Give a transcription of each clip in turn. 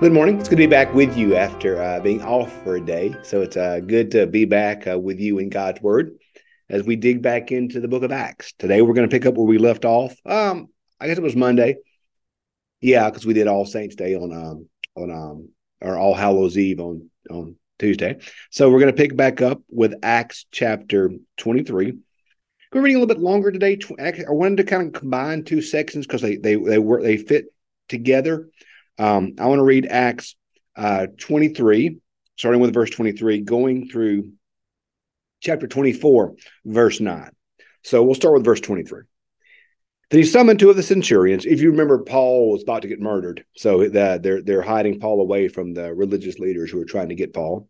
Good morning. It's good to be back with you after uh, being off for a day. So it's uh, good to be back uh, with you in God's Word as we dig back into the book of Acts. Today we're going to pick up where we left off. Um, I guess it was Monday. Yeah, because we did All Saints Day on um on um or All Hallows Eve on on Tuesday. So we're going to pick back up with Acts chapter twenty three. We're reading a little bit longer today. I wanted to kind of combine two sections because they they they work they fit together. Um, I want to read Acts uh, 23, starting with verse 23, going through chapter 24, verse 9. So we'll start with verse 23. Then he summoned two of the centurions. If you remember, Paul was about to get murdered, so that they're they're hiding Paul away from the religious leaders who are trying to get Paul.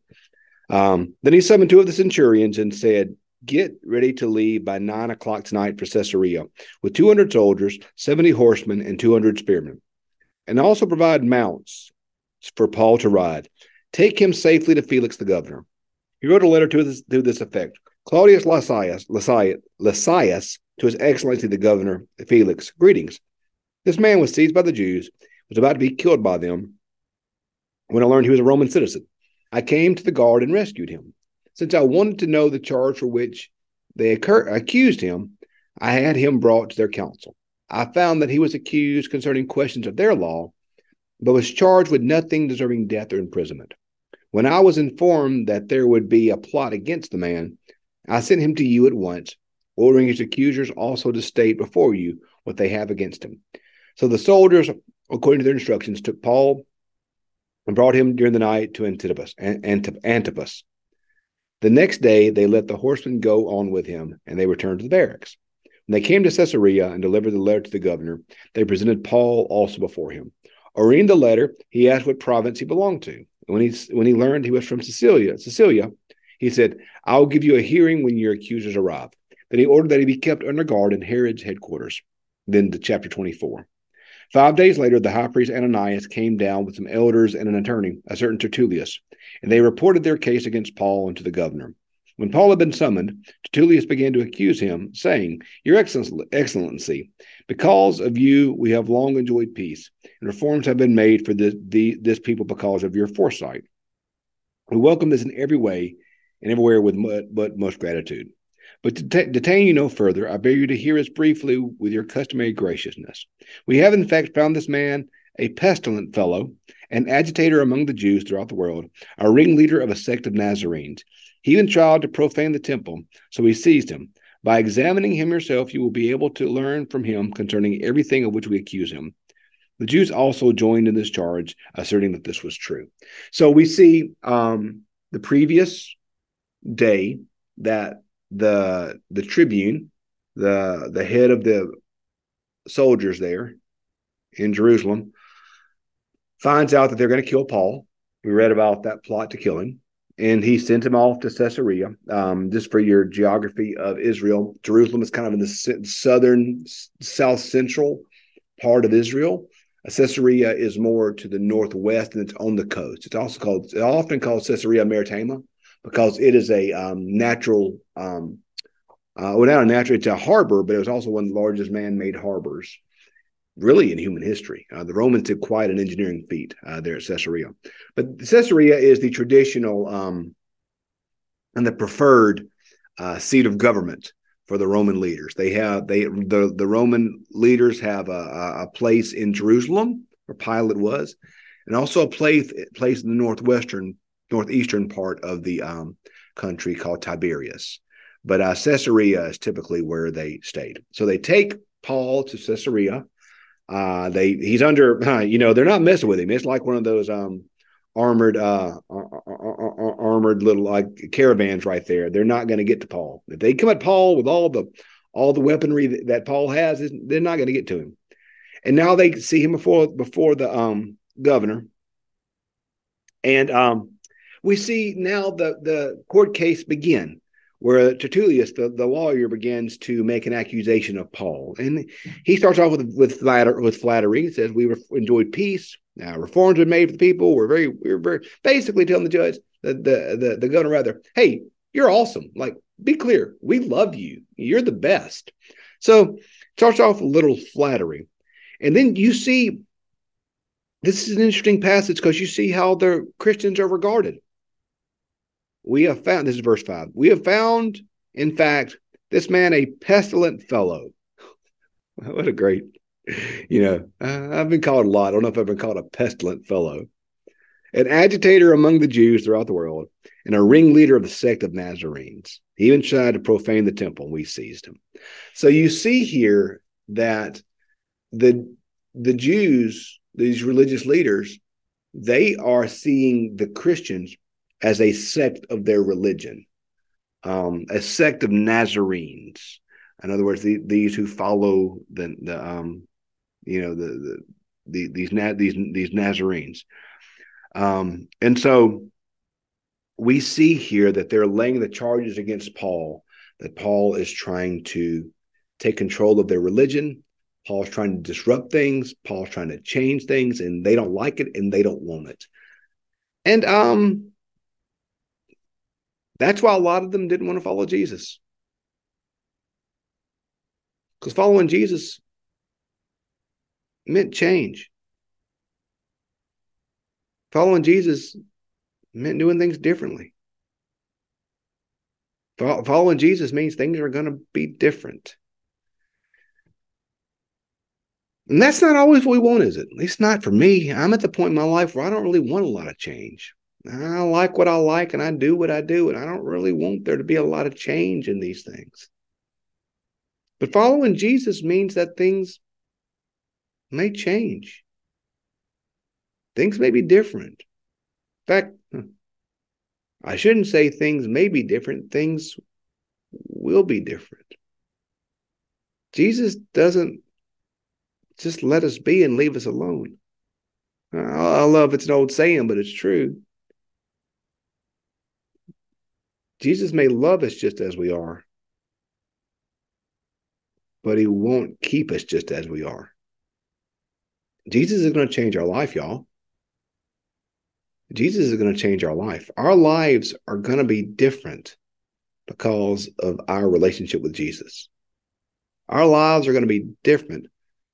Um, then he summoned two of the centurions and said, "Get ready to leave by nine o'clock tonight for Caesarea with two hundred soldiers, seventy horsemen, and two hundred spearmen and also provide mounts for Paul to ride. Take him safely to Felix the governor. He wrote a letter to this, to this effect. Claudius Lysias, Lysias, Lysias, to his excellency the governor, Felix, greetings. This man was seized by the Jews, was about to be killed by them, when I learned he was a Roman citizen. I came to the guard and rescued him. Since I wanted to know the charge for which they accused him, I had him brought to their council. I found that he was accused concerning questions of their law, but was charged with nothing deserving death or imprisonment. When I was informed that there would be a plot against the man, I sent him to you at once, ordering his accusers also to state before you what they have against him. So the soldiers, according to their instructions, took Paul and brought him during the night to Antipas. Antipas. The next day, they let the horsemen go on with him, and they returned to the barracks. When they came to Caesarea and delivered the letter to the governor, they presented Paul also before him. On reading the letter, he asked what province he belonged to. When he when he learned he was from Sicilia, Sicilia, he said, "I will give you a hearing when your accusers arrive." Then he ordered that he be kept under guard in Herod's headquarters. Then to chapter twenty-four. Five days later, the high priest Ananias came down with some elders and an attorney, a certain Tertullus, and they reported their case against Paul unto the governor. When Paul had been summoned, Tertullus began to accuse him, saying, Your Excellency, because of you we have long enjoyed peace, and reforms have been made for this, the, this people because of your foresight. We welcome this in every way and everywhere with but most gratitude. But to t- detain you no further, I beg you to hear us briefly with your customary graciousness. We have in fact found this man a pestilent fellow, an agitator among the Jews throughout the world, a ringleader of a sect of Nazarenes. He even tried to profane the temple, so we seized him. By examining him yourself, you will be able to learn from him concerning everything of which we accuse him. The Jews also joined in this charge, asserting that this was true. So we see um, the previous day that the the tribune, the the head of the soldiers there in Jerusalem, finds out that they're going to kill Paul. We read about that plot to kill him and he sent him off to Caesarea. Um, just for your geography of Israel, Jerusalem is kind of in the southern, south central part of Israel. Caesarea is more to the northwest and it's on the coast. It's also called, it's often called Caesarea Maritima because it is a um, natural, um, uh, well, not a natural, it's a harbor, but it was also one of the largest man made harbors really in human history. Uh, the Romans did quite an engineering feat uh, there at Caesarea. But Caesarea is the traditional um, and the preferred uh, seat of government for the Roman leaders. They have they the the Roman leaders have a, a place in Jerusalem where Pilate was, and also a place place in the northwestern northeastern part of the um, country called Tiberias. But uh, Caesarea is typically where they stayed. So they take Paul to Caesarea uh, they he's under, you know, they're not messing with him. It's like one of those um, armored, uh, armored little like caravans right there. They're not going to get to Paul. If they come at Paul with all the all the weaponry that, that Paul has, they're not going to get to him. And now they see him before before the um, governor, and um, we see now the the court case begin where Tertullus, the, the lawyer, begins to make an accusation of Paul. And he starts off with with, flatter, with flattery. He says, We re- enjoyed peace. Uh, reforms were made for the people. We're very, we are very basically telling the judge, the, the, the, the governor rather, hey, you're awesome. Like, be clear. We love you. You're the best. So starts off a little flattery. And then you see this is an interesting passage because you see how the Christians are regarded. We have found, this is verse 5, we have found, in fact, this man a pestilent fellow. what a great, you know, I've been called a lot. I don't know if I've been called a pestilent fellow. An agitator among the Jews throughout the world and a ringleader of the sect of Nazarenes. He even tried to profane the temple, and we seized him. So you see here that the the Jews, these religious leaders, they are seeing the Christians as a sect of their religion, um, a sect of Nazarenes. In other words, the, these who follow the the um, you know the, the, the these these these Nazarenes, um, and so we see here that they're laying the charges against Paul that Paul is trying to take control of their religion. Paul's trying to disrupt things. Paul's trying to change things, and they don't like it and they don't want it. And um, that's why a lot of them didn't want to follow Jesus. Because following Jesus meant change. Following Jesus meant doing things differently. Following Jesus means things are going to be different. And that's not always what we want, is it? At least not for me. I'm at the point in my life where I don't really want a lot of change. I like what I like and I do what I do, and I don't really want there to be a lot of change in these things. But following Jesus means that things may change. Things may be different. In fact, hmm, I shouldn't say things may be different, things will be different. Jesus doesn't just let us be and leave us alone. I love it's an old saying, but it's true. Jesus may love us just as we are, but he won't keep us just as we are. Jesus is going to change our life, y'all. Jesus is going to change our life. Our lives are going to be different because of our relationship with Jesus. Our lives are going to be different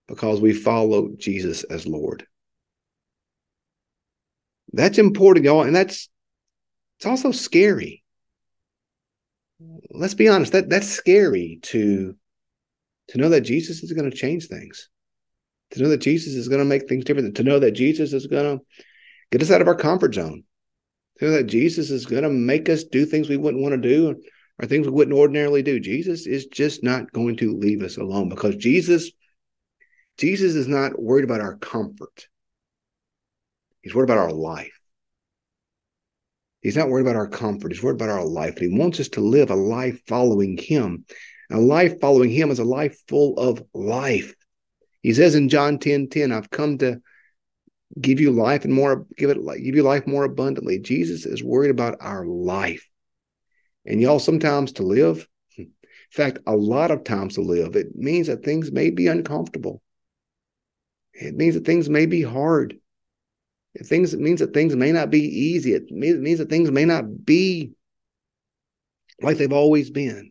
because we follow Jesus as Lord. That's important, y'all, and that's it's also scary. Let's be honest, that that's scary to to know that Jesus is going to change things. To know that Jesus is going to make things different, to know that Jesus is going to get us out of our comfort zone. to know that Jesus is going to make us do things we wouldn't want to do or things we wouldn't ordinarily do. Jesus is just not going to leave us alone because Jesus, Jesus is not worried about our comfort. He's worried about our life. He's not worried about our comfort. He's worried about our life. He wants us to live a life following him. A life following him is a life full of life. He says in John 10 10, I've come to give you life and more give it give you life more abundantly jesus is worried about our life and y'all sometimes to live in fact a lot of times to live it means that things may be uncomfortable it means that things may be hard it things it means that things may not be easy it means, that things may not be like they've always been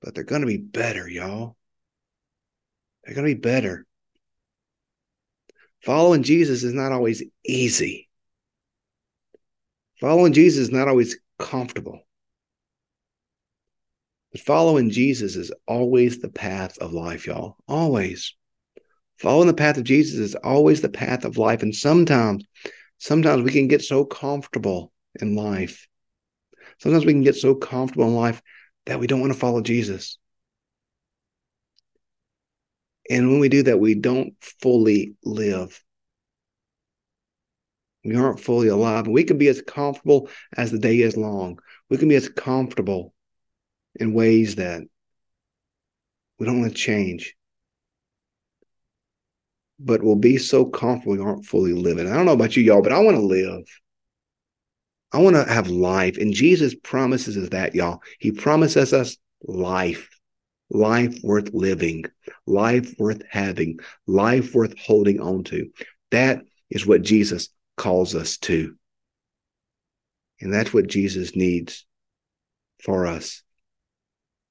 but they're going to be better y'all they're going to be better. Following Jesus is not always easy. Following Jesus is not always comfortable. But following Jesus is always the path of life, y'all. Always. Following the path of Jesus is always the path of life. And sometimes, sometimes we can get so comfortable in life. Sometimes we can get so comfortable in life that we don't want to follow Jesus. And when we do that, we don't fully live. We aren't fully alive. We can be as comfortable as the day is long. We can be as comfortable in ways that we don't want to change. But we'll be so comfortable we aren't fully living. I don't know about you, y'all, but I want to live. I want to have life. And Jesus promises us that, y'all. He promises us life life worth living, life worth having, life worth holding on to. That is what Jesus calls us to. And that's what Jesus needs for us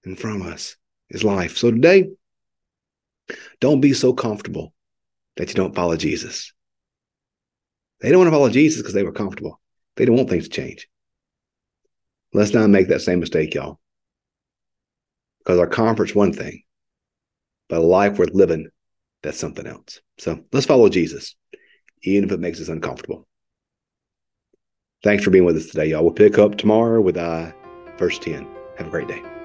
and from us is life. So today, Don't be so comfortable that you don't follow Jesus. They don't want to follow Jesus because they were comfortable. They don't want things to change. Let's not make that same mistake, y'all. Because our comfort's one thing, but a life worth living, that's something else. So let's follow Jesus, even if it makes us uncomfortable. Thanks for being with us today, y'all. We'll pick up tomorrow with uh, verse 10. Have a great day.